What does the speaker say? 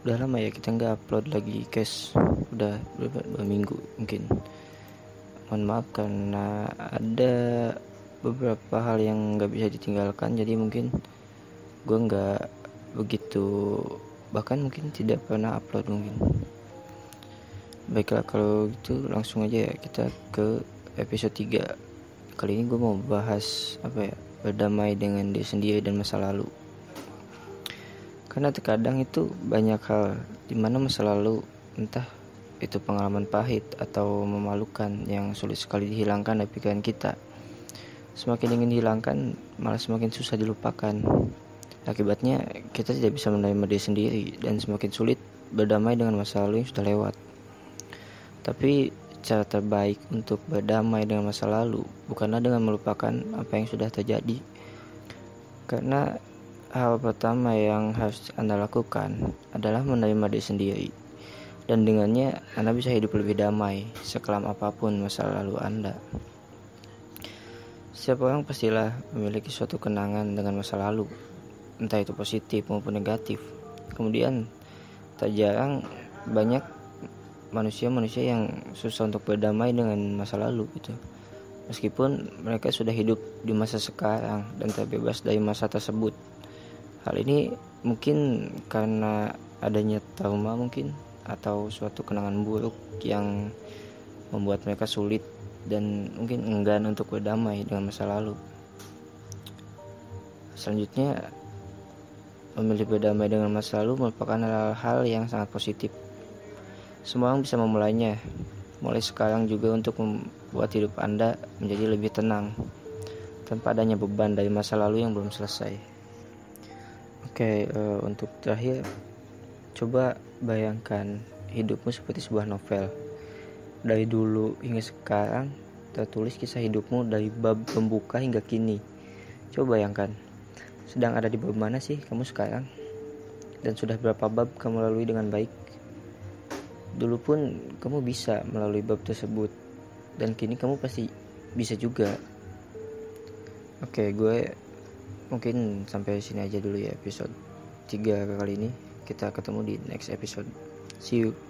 udah lama ya kita nggak upload lagi guys udah berapa minggu mungkin. Mohon maaf karena ada beberapa hal yang nggak bisa ditinggalkan jadi mungkin gue nggak begitu bahkan mungkin tidak pernah upload mungkin. Baiklah kalau gitu langsung aja ya kita ke episode 3 kali ini gue mau bahas apa ya berdamai dengan diri sendiri dan masa lalu karena terkadang itu banyak hal di mana masa lalu entah itu pengalaman pahit atau memalukan yang sulit sekali dihilangkan dari pikiran kita. Semakin ingin dihilangkan malah semakin susah dilupakan. Akibatnya kita tidak bisa menerima diri sendiri dan semakin sulit berdamai dengan masa lalu yang sudah lewat. Tapi cara terbaik untuk berdamai dengan masa lalu bukanlah dengan melupakan apa yang sudah terjadi. Karena Hal pertama yang harus Anda lakukan adalah menerima diri sendiri. Dan dengannya Anda bisa hidup lebih damai sekelam apa pun masa lalu Anda. Setiap orang pastilah memiliki suatu kenangan dengan masa lalu, entah itu positif maupun negatif. Kemudian, tak jarang banyak manusia-manusia yang susah untuk berdamai dengan masa lalu gitu. Meskipun mereka sudah hidup di masa sekarang dan terbebas dari masa tersebut. Hal ini mungkin karena adanya trauma mungkin atau suatu kenangan buruk yang membuat mereka sulit dan mungkin enggan untuk berdamai dengan masa lalu. Selanjutnya, memilih berdamai dengan masa lalu merupakan hal-hal yang sangat positif. Semua orang bisa memulainya, mulai sekarang juga untuk membuat hidup Anda menjadi lebih tenang, tanpa adanya beban dari masa lalu yang belum selesai. Oke, uh, untuk terakhir, coba bayangkan hidupmu seperti sebuah novel. Dari dulu hingga sekarang, tertulis kisah hidupmu dari bab pembuka hingga kini. Coba bayangkan, sedang ada di bab mana sih kamu sekarang? Dan sudah berapa bab kamu lalui dengan baik? Dulu pun kamu bisa melalui bab tersebut, dan kini kamu pasti bisa juga. Oke, gue mungkin sampai sini aja dulu ya episode 3 kali ini. Kita ketemu di next episode. See you